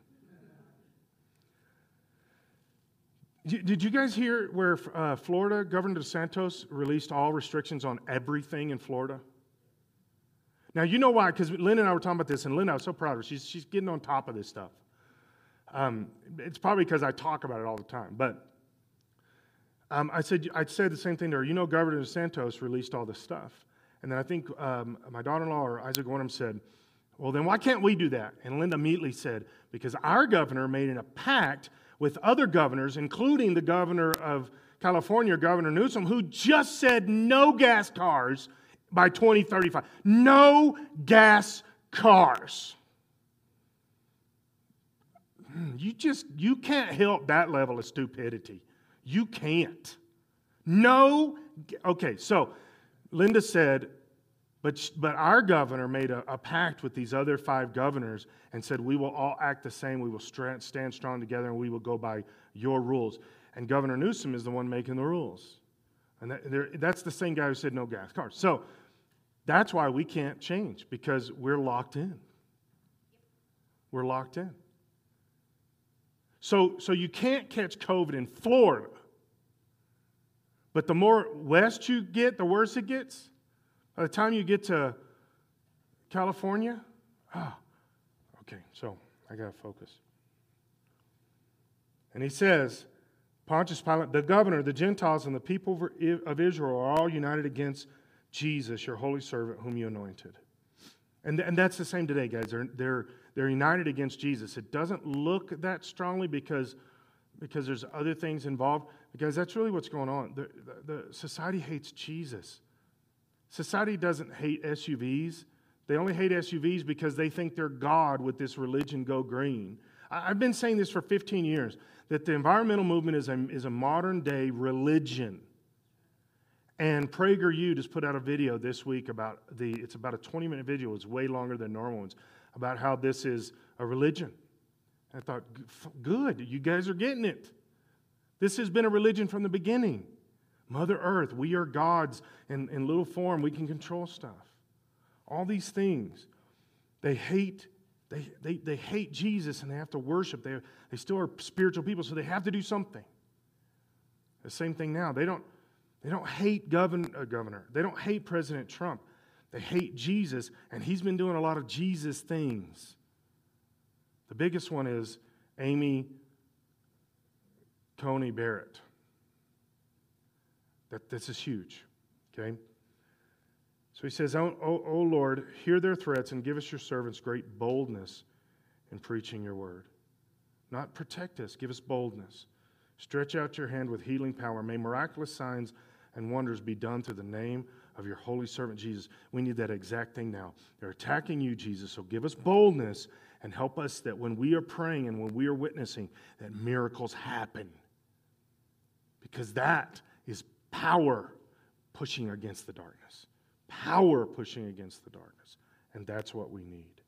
Did you guys hear where uh, Florida, Governor DeSantis released all restrictions on everything in Florida? Now, you know why, because Lynn and I were talking about this, and Lynn, I was so proud of her. She's, she's getting on top of this stuff. Um, it's probably because I talk about it all the time. But um, I, said, I said the same thing to her. You know, Governor DeSantis released all this stuff. And then I think um, my daughter in law or Isaac Warnham said, Well, then why can't we do that? And Linda immediately said, Because our governor made a pact with other governors, including the governor of California, Governor Newsom, who just said no gas cars by 2035. No gas cars. Hmm, you just you can't help that level of stupidity. You can't. No okay, so Linda said but, but our governor made a, a, pact with these other five governors and said, We will all act the same. We will stand strong together and we will go by your rules. And Governor Newsom is the one making the rules. And that, that's the same guy who said no gas cars. So that's why we can't change because we're locked in. We're locked in. So, so you can't catch COVID in Florida. But the more west you get, the worse it gets. By the time you get to California, ah, okay, so I got to focus. And he says, Pontius Pilate, the governor, the Gentiles, and the people of Israel are all united against Jesus, your holy servant, whom you anointed. And, and that's the same today, guys. They're, they're, they're united against Jesus. It doesn't look that strongly because, because there's other things involved. Because that's really what's going on. The, the, the society hates Jesus. Society doesn't hate SUVs. They only hate SUVs because they think they're God with this religion go green. I've been saying this for 15 years that the environmental movement is a, is a modern day religion. And PragerU just put out a video this week about the, it's about a 20 minute video, it's way longer than normal ones, about how this is a religion. I thought, good, you guys are getting it. This has been a religion from the beginning. Mother Earth, we are gods in, in little form. We can control stuff. All these things. They hate, they, they, they hate Jesus and they have to worship. They, they still are spiritual people, so they have to do something. The same thing now. They don't, they don't hate govern, uh, governor. They don't hate President Trump. They hate Jesus, and he's been doing a lot of Jesus things. The biggest one is Amy Coney Barrett. That, this is huge, okay? So he says, oh, oh, oh, Lord, hear their threats and give us your servants great boldness in preaching your word. Not protect us, give us boldness. Stretch out your hand with healing power. May miraculous signs and wonders be done through the name of your holy servant Jesus. We need that exact thing now. They're attacking you, Jesus, so give us boldness and help us that when we are praying and when we are witnessing, that miracles happen. Because that is power pushing against the darkness. Power pushing against the darkness. And that's what we need.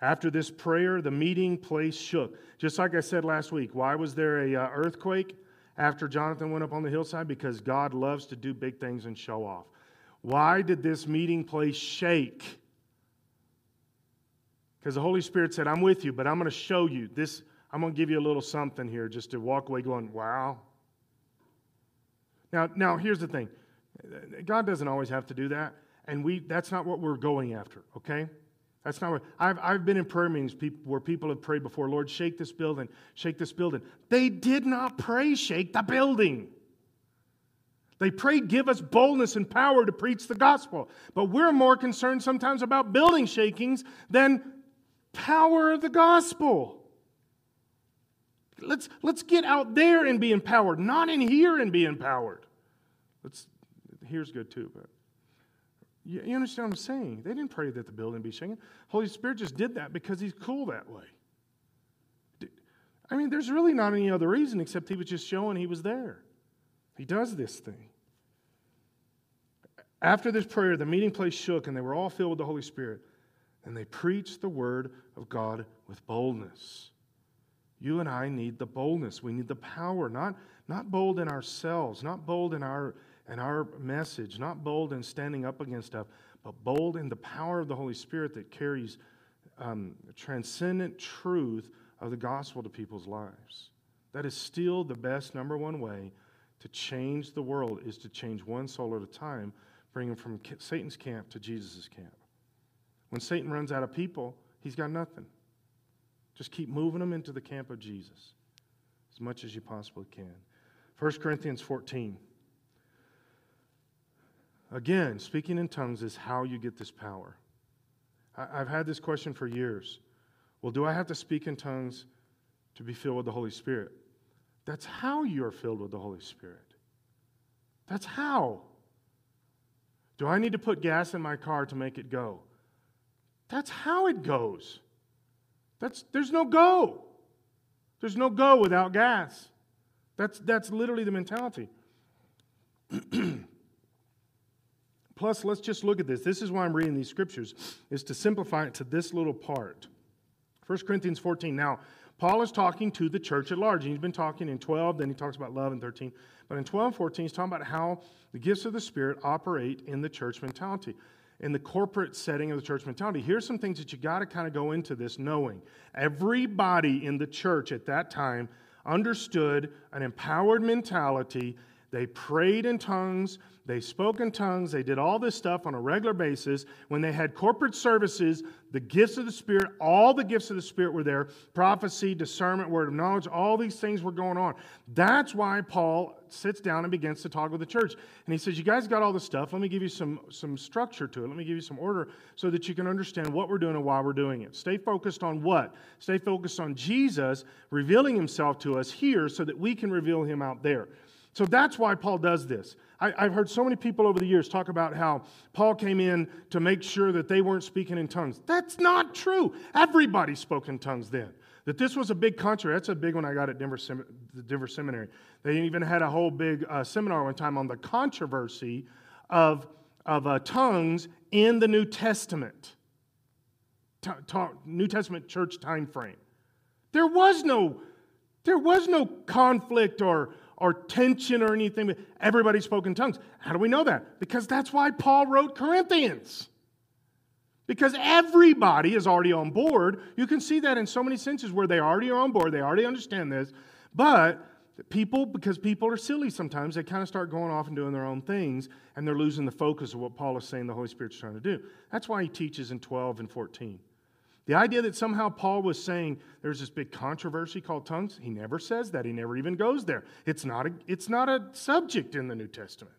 After this prayer, the meeting place shook. Just like I said last week, why was there a uh, earthquake after Jonathan went up on the hillside? Because God loves to do big things and show off. Why did this meeting place shake? Because the Holy Spirit said, I'm with you, but I'm going to show you this. I'm going to give you a little something here just to walk away going, wow, now, now here's the thing God doesn't always have to do that, and we, that's not what we're going after, okay? That's not what I've, I've been in prayer meetings where people have prayed before, Lord, shake this building, shake this building. They did not pray, shake the building. They prayed, give us boldness and power to preach the gospel. But we're more concerned sometimes about building shakings than power of the gospel. Let's, let's get out there and be empowered, not in here and be empowered. Let's, here's good too, but you, you understand what I'm saying? They didn't pray that the building be shaken. Holy Spirit just did that because He's cool that way. I mean, there's really not any other reason except He was just showing He was there. He does this thing. After this prayer, the meeting place shook and they were all filled with the Holy Spirit. And they preached the word of God with boldness. You and I need the boldness. We need the power, not, not bold in ourselves, not bold in our, in our message, not bold in standing up against stuff, but bold in the power of the Holy Spirit that carries um, transcendent truth of the gospel to people's lives. That is still the best number one way to change the world is to change one soul at a time, bring them from Satan's camp to Jesus' camp. When Satan runs out of people, he's got nothing. Just keep moving them into the camp of Jesus as much as you possibly can. 1 Corinthians 14. Again, speaking in tongues is how you get this power. I've had this question for years. Well, do I have to speak in tongues to be filled with the Holy Spirit? That's how you are filled with the Holy Spirit. That's how. Do I need to put gas in my car to make it go? That's how it goes. That's, there's no go. There's no go without gas. That's, that's literally the mentality. [CLEARS THROAT] Plus, let's just look at this. This is why I'm reading these scriptures, is to simplify it to this little part. 1 Corinthians 14. Now, Paul is talking to the church at large. And He's been talking in 12, then he talks about love in 13. But in 12 and 14, he's talking about how the gifts of the Spirit operate in the church mentality, in the corporate setting of the church mentality. Here's some things that you got to kind of go into this knowing. Everybody in the church at that time understood an empowered mentality. They prayed in tongues they spoke in tongues. They did all this stuff on a regular basis. When they had corporate services, the gifts of the Spirit, all the gifts of the Spirit were there prophecy, discernment, word of knowledge, all these things were going on. That's why Paul sits down and begins to talk with the church. And he says, You guys got all this stuff. Let me give you some, some structure to it. Let me give you some order so that you can understand what we're doing and why we're doing it. Stay focused on what? Stay focused on Jesus revealing himself to us here so that we can reveal him out there. So that's why Paul does this. I, have heard so many people over the years talk about how Paul came in to make sure that they weren't speaking in tongues. That's not true. Everybody spoke in tongues then. That this was a big country. That's a big one I got at Denver, Denver Seminary. They even had a whole big uh, seminar one time on the controversy of, of uh, tongues in the New Testament, New Testament church time frame. There was no, there was no conflict or or tension or anything. Everybody spoke in tongues. How do we know that? Because that's why Paul wrote Corinthians. Because everybody is already on board. You can see that in so many senses where they already are on board, they already understand this. But people, because people are silly sometimes, they kind of start going off and doing their own things, and they're losing the focus of what Paul is saying the Holy Spirit's trying to do. That's why he teaches in 12 and 14. The idea that somehow Paul was saying there's this big controversy called tongues, he never says that. He never even goes there. It's not a, it's not a subject in the New Testament.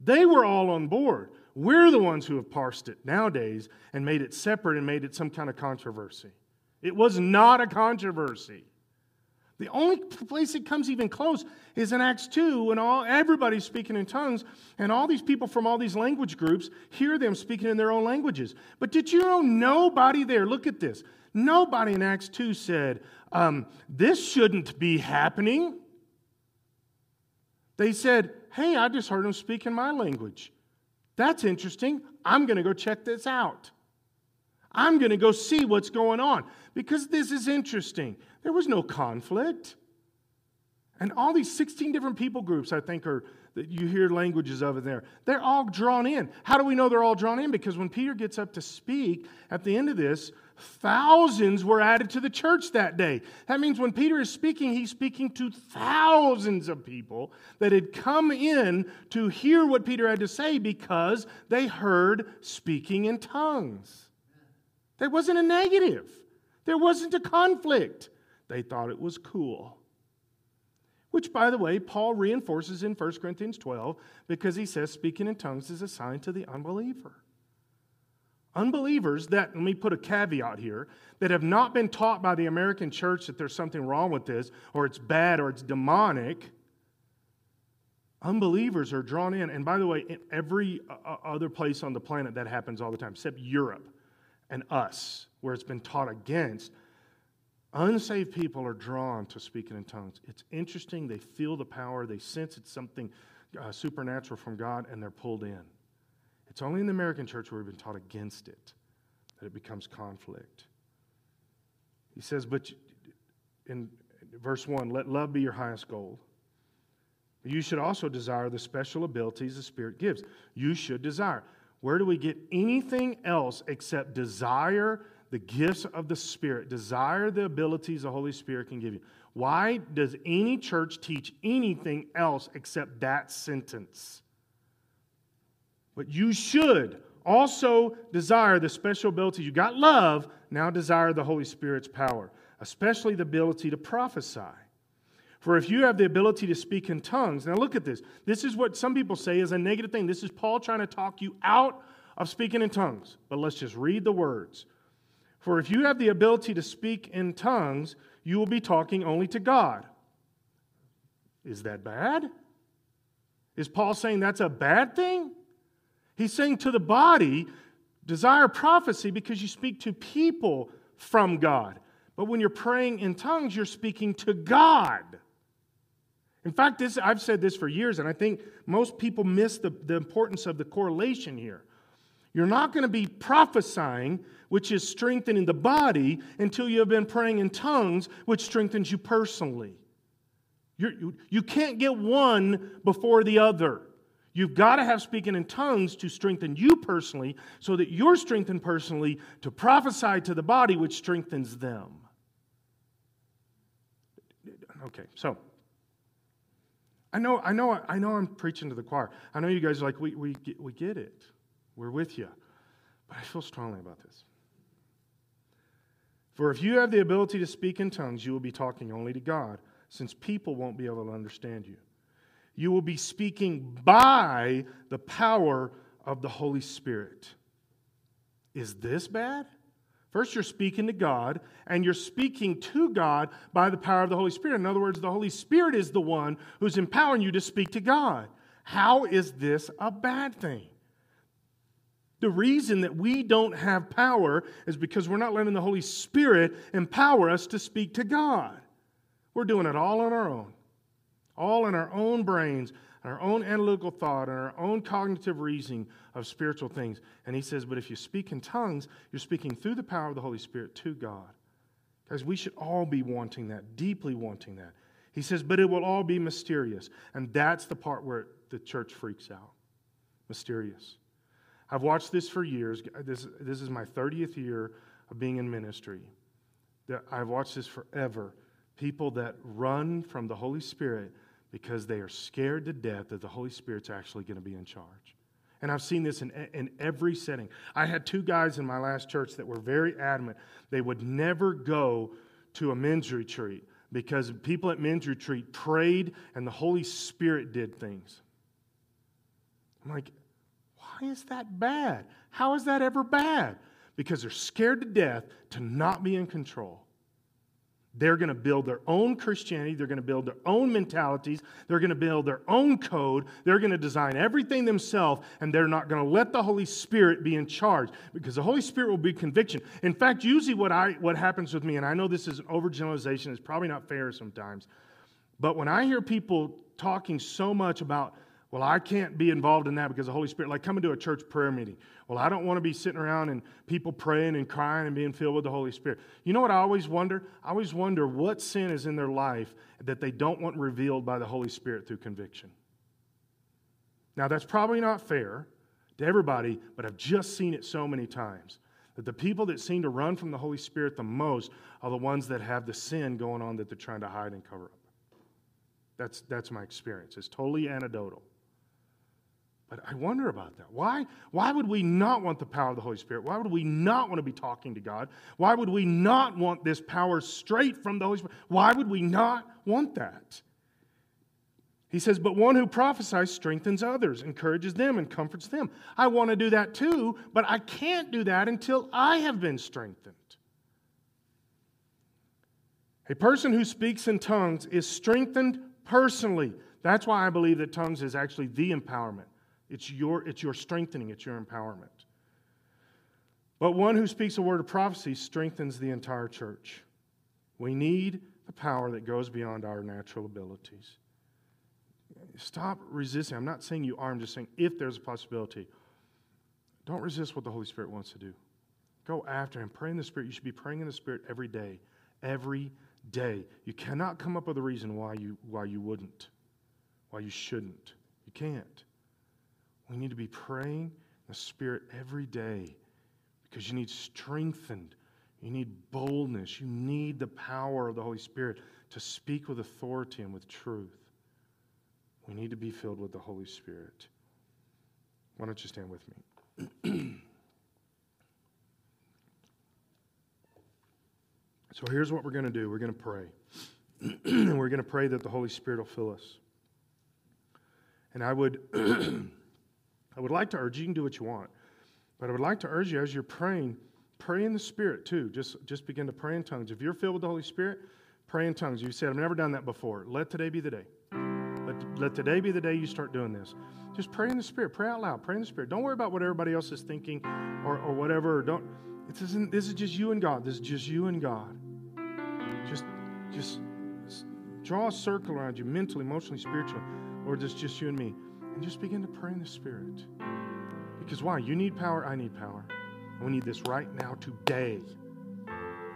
They were all on board. We're the ones who have parsed it nowadays and made it separate and made it some kind of controversy. It was not a controversy. The only place it comes even close is in Acts 2 when all, everybody's speaking in tongues, and all these people from all these language groups hear them speaking in their own languages. But did you know nobody there, look at this, nobody in Acts 2 said, um, This shouldn't be happening. They said, Hey, I just heard them speak in my language. That's interesting. I'm going to go check this out. I'm going to go see what's going on because this is interesting. There was no conflict. And all these 16 different people groups, I think, are that you hear languages of in there. They're all drawn in. How do we know they're all drawn in? Because when Peter gets up to speak at the end of this, thousands were added to the church that day. That means when Peter is speaking, he's speaking to thousands of people that had come in to hear what Peter had to say because they heard speaking in tongues. There wasn't a negative, there wasn't a conflict. They thought it was cool. Which, by the way, Paul reinforces in 1 Corinthians 12 because he says speaking in tongues is a sign to the unbeliever. Unbelievers that, let me put a caveat here, that have not been taught by the American church that there's something wrong with this, or it's bad, or it's demonic, unbelievers are drawn in. And by the way, in every uh, uh, other place on the planet that happens all the time, except Europe and us, where it's been taught against, Unsaved people are drawn to speaking in tongues. It's interesting. They feel the power, they sense it's something uh, supernatural from God, and they're pulled in. It's only in the American church where we've been taught against it that it becomes conflict. He says, but in verse 1, let love be your highest goal. You should also desire the special abilities the Spirit gives. You should desire. Where do we get anything else except desire the gifts of the Spirit. Desire the abilities the Holy Spirit can give you. Why does any church teach anything else except that sentence? But you should also desire the special abilities. You got love, now desire the Holy Spirit's power, especially the ability to prophesy. For if you have the ability to speak in tongues, now look at this. This is what some people say is a negative thing. This is Paul trying to talk you out of speaking in tongues. But let's just read the words. For if you have the ability to speak in tongues, you will be talking only to God. Is that bad? Is Paul saying that's a bad thing? He's saying to the body, desire prophecy because you speak to people from God. But when you're praying in tongues, you're speaking to God. In fact, this, I've said this for years, and I think most people miss the, the importance of the correlation here. You're not going to be prophesying, which is strengthening the body, until you have been praying in tongues, which strengthens you personally. You're, you, you can't get one before the other. You've got to have speaking in tongues to strengthen you personally, so that you're strengthened personally to prophesy to the body, which strengthens them. Okay, so I know, I know, I know I'm preaching to the choir. I know you guys are like, we, we, we get it. We're with you. But I feel strongly about this. For if you have the ability to speak in tongues, you will be talking only to God, since people won't be able to understand you. You will be speaking by the power of the Holy Spirit. Is this bad? First, you're speaking to God, and you're speaking to God by the power of the Holy Spirit. In other words, the Holy Spirit is the one who's empowering you to speak to God. How is this a bad thing? The reason that we don't have power is because we're not letting the Holy Spirit empower us to speak to God. We're doing it all on our own, all in our own brains, our own analytical thought, and our own cognitive reasoning of spiritual things. And he says, But if you speak in tongues, you're speaking through the power of the Holy Spirit to God. Guys, we should all be wanting that, deeply wanting that. He says, But it will all be mysterious. And that's the part where the church freaks out. Mysterious. I've watched this for years. This, this is my 30th year of being in ministry. I've watched this forever. People that run from the Holy Spirit because they are scared to death that the Holy Spirit's actually going to be in charge. And I've seen this in, in every setting. I had two guys in my last church that were very adamant. They would never go to a men's retreat because people at men's retreat prayed and the Holy Spirit did things. I'm like, why is that bad? How is that ever bad? Because they're scared to death to not be in control. They're going to build their own Christianity. They're going to build their own mentalities. They're going to build their own code. They're going to design everything themselves, and they're not going to let the Holy Spirit be in charge because the Holy Spirit will be conviction. In fact, usually what, I, what happens with me, and I know this is an overgeneralization, it's probably not fair sometimes, but when I hear people talking so much about well, I can't be involved in that because the Holy Spirit, like coming to a church prayer meeting. Well, I don't want to be sitting around and people praying and crying and being filled with the Holy Spirit. You know what I always wonder? I always wonder what sin is in their life that they don't want revealed by the Holy Spirit through conviction. Now, that's probably not fair to everybody, but I've just seen it so many times that the people that seem to run from the Holy Spirit the most are the ones that have the sin going on that they're trying to hide and cover up. That's, that's my experience. It's totally anecdotal. But I wonder about that. Why, why would we not want the power of the Holy Spirit? Why would we not want to be talking to God? Why would we not want this power straight from the Holy Spirit? Why would we not want that? He says, But one who prophesies strengthens others, encourages them, and comforts them. I want to do that too, but I can't do that until I have been strengthened. A person who speaks in tongues is strengthened personally. That's why I believe that tongues is actually the empowerment. It's your, it's your strengthening, it's your empowerment. But one who speaks a word of prophecy strengthens the entire church. We need the power that goes beyond our natural abilities. Stop resisting. I'm not saying you are, I'm just saying if there's a possibility, don't resist what the Holy Spirit wants to do. Go after Him. Pray in the Spirit. You should be praying in the Spirit every day. Every day. You cannot come up with a reason why you, why you wouldn't, why you shouldn't. You can't. We need to be praying in the Spirit every day because you need strengthened. You need boldness. You need the power of the Holy Spirit to speak with authority and with truth. We need to be filled with the Holy Spirit. Why don't you stand with me? [CLEARS THROAT] so here's what we're going to do we're going to pray. and [CLEARS THROAT] we're going to pray that the Holy Spirit will fill us. And I would, [CLEARS THROAT] I would like to urge you, you can do what you want, but I would like to urge you as you're praying, pray in the Spirit too. Just, just begin to pray in tongues. If you're filled with the Holy Spirit, pray in tongues. You said, I've never done that before. Let today be the day. Let, let today be the day you start doing this. Just pray in the Spirit. Pray out loud. Pray in the Spirit. Don't worry about what everybody else is thinking or, or whatever. Don't. This isn't. This is just you and God. This is just you and God. Just, just draw a circle around you, mentally, emotionally, spiritually, or just just you and me, and just begin to pray in the Spirit. Because why? You need power. I need power. We need this right now, today.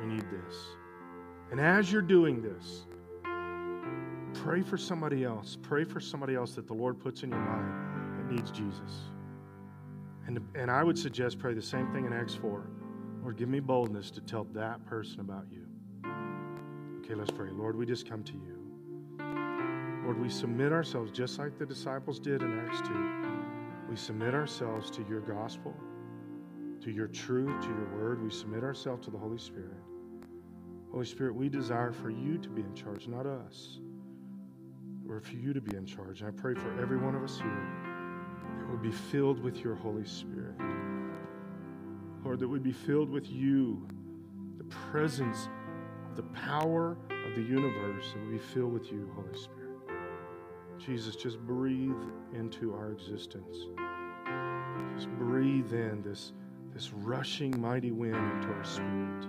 We need this. And as you're doing this, pray for somebody else. Pray for somebody else that the Lord puts in your mind that needs Jesus. And, and I would suggest pray the same thing in Acts 4. Lord, give me boldness to tell that person about you. Okay, let's pray. Lord, we just come to you. Lord, we submit ourselves just like the disciples did in Acts 2. We submit ourselves to your gospel, to your truth, to your word. We submit ourselves to the Holy Spirit. Holy Spirit, we desire for you to be in charge, not us or for you to be in charge. And I pray for every one of us here that would be filled with your Holy Spirit. Lord, that would be filled with you, the presence, the power of the universe, that would be filled with you, Holy Spirit. Jesus, just breathe into our existence. Just breathe in this, this rushing mighty wind into our spirit.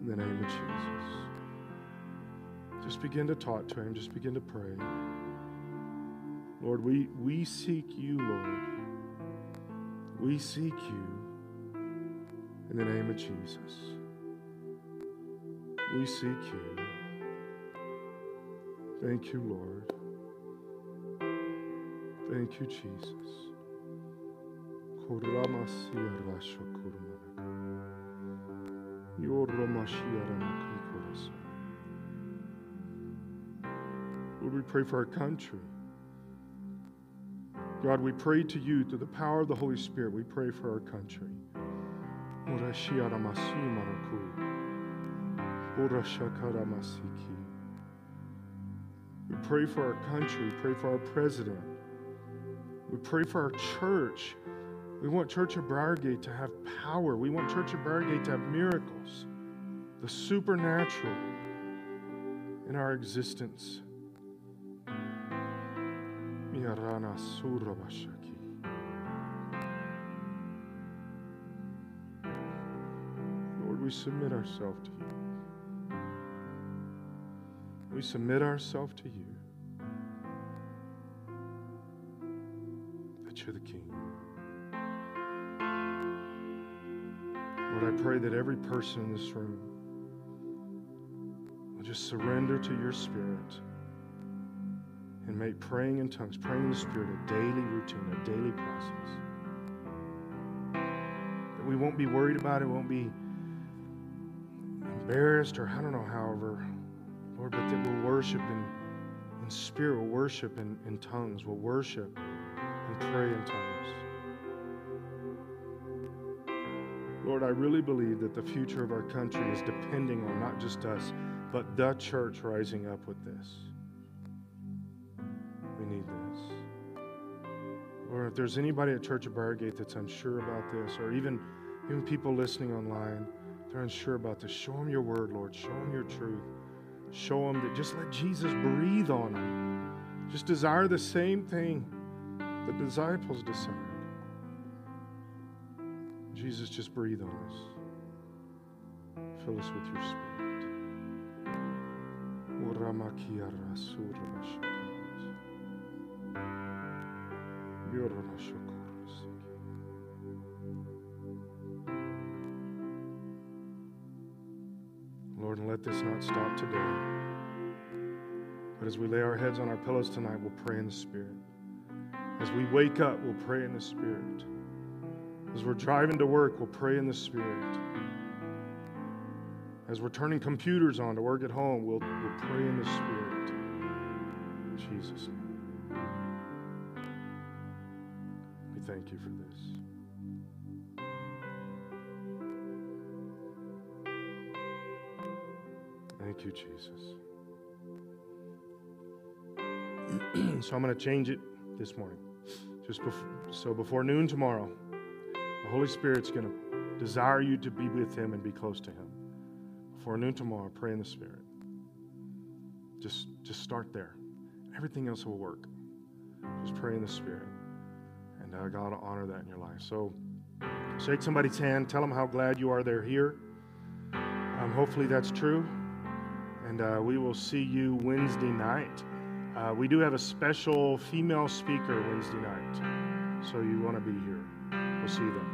In the name of Jesus. Just begin to talk to Him. Just begin to pray. Lord, we, we seek you, Lord. We seek you in the name of Jesus. We seek you. Thank you, Lord. Thank you, Jesus. Lord, we pray for our country. God, we pray to you through the power of the Holy Spirit. We pray for our country. We pray for our country. We pray for our president. We pray for our church. We want Church of Briargate to have power. We want Church of Briargate to have miracles, the supernatural in our existence. Lord, we submit ourselves to you. We submit ourselves to you. That you're the King. Lord, I pray that every person in this room will just surrender to your Spirit and make praying in tongues, praying in the Spirit a daily routine, a daily process. That we won't be worried about it, won't be embarrassed, or I don't know, however, Lord, but that we'll worship in, in spirit, we'll worship in, in tongues, we'll worship and pray in tongues. Lord, I really believe that the future of our country is depending on not just us, but the church rising up with this. We need this. Or if there's anybody at Church of Briargate that's unsure about this, or even, even people listening online, they're unsure about this, show them your word, Lord. Show them your truth. Show them that just let Jesus breathe on them. Just desire the same thing the disciples desired. Jesus, just breathe on us. Fill us with your spirit. Today. But as we lay our heads on our pillows tonight, we'll pray in the Spirit. As we wake up, we'll pray in the Spirit. As we're driving to work, we'll pray in the Spirit. As we're turning computers on to work at home, we'll, we'll pray in the Spirit. Jesus'. We thank you for this. Thank you, Jesus. [CLEARS THROAT] so I'm going to change it this morning. Just so before noon tomorrow, the Holy Spirit's going to desire you to be with Him and be close to Him. Before noon tomorrow, pray in the Spirit. Just, just start there. Everything else will work. Just pray in the Spirit. And uh, God will honor that in your life. So shake somebody's hand. Tell them how glad you are they're here. Um, hopefully that's true. And uh, we will see you Wednesday night. Uh, we do have a special female speaker Wednesday night. So you want to be here. We'll see you then.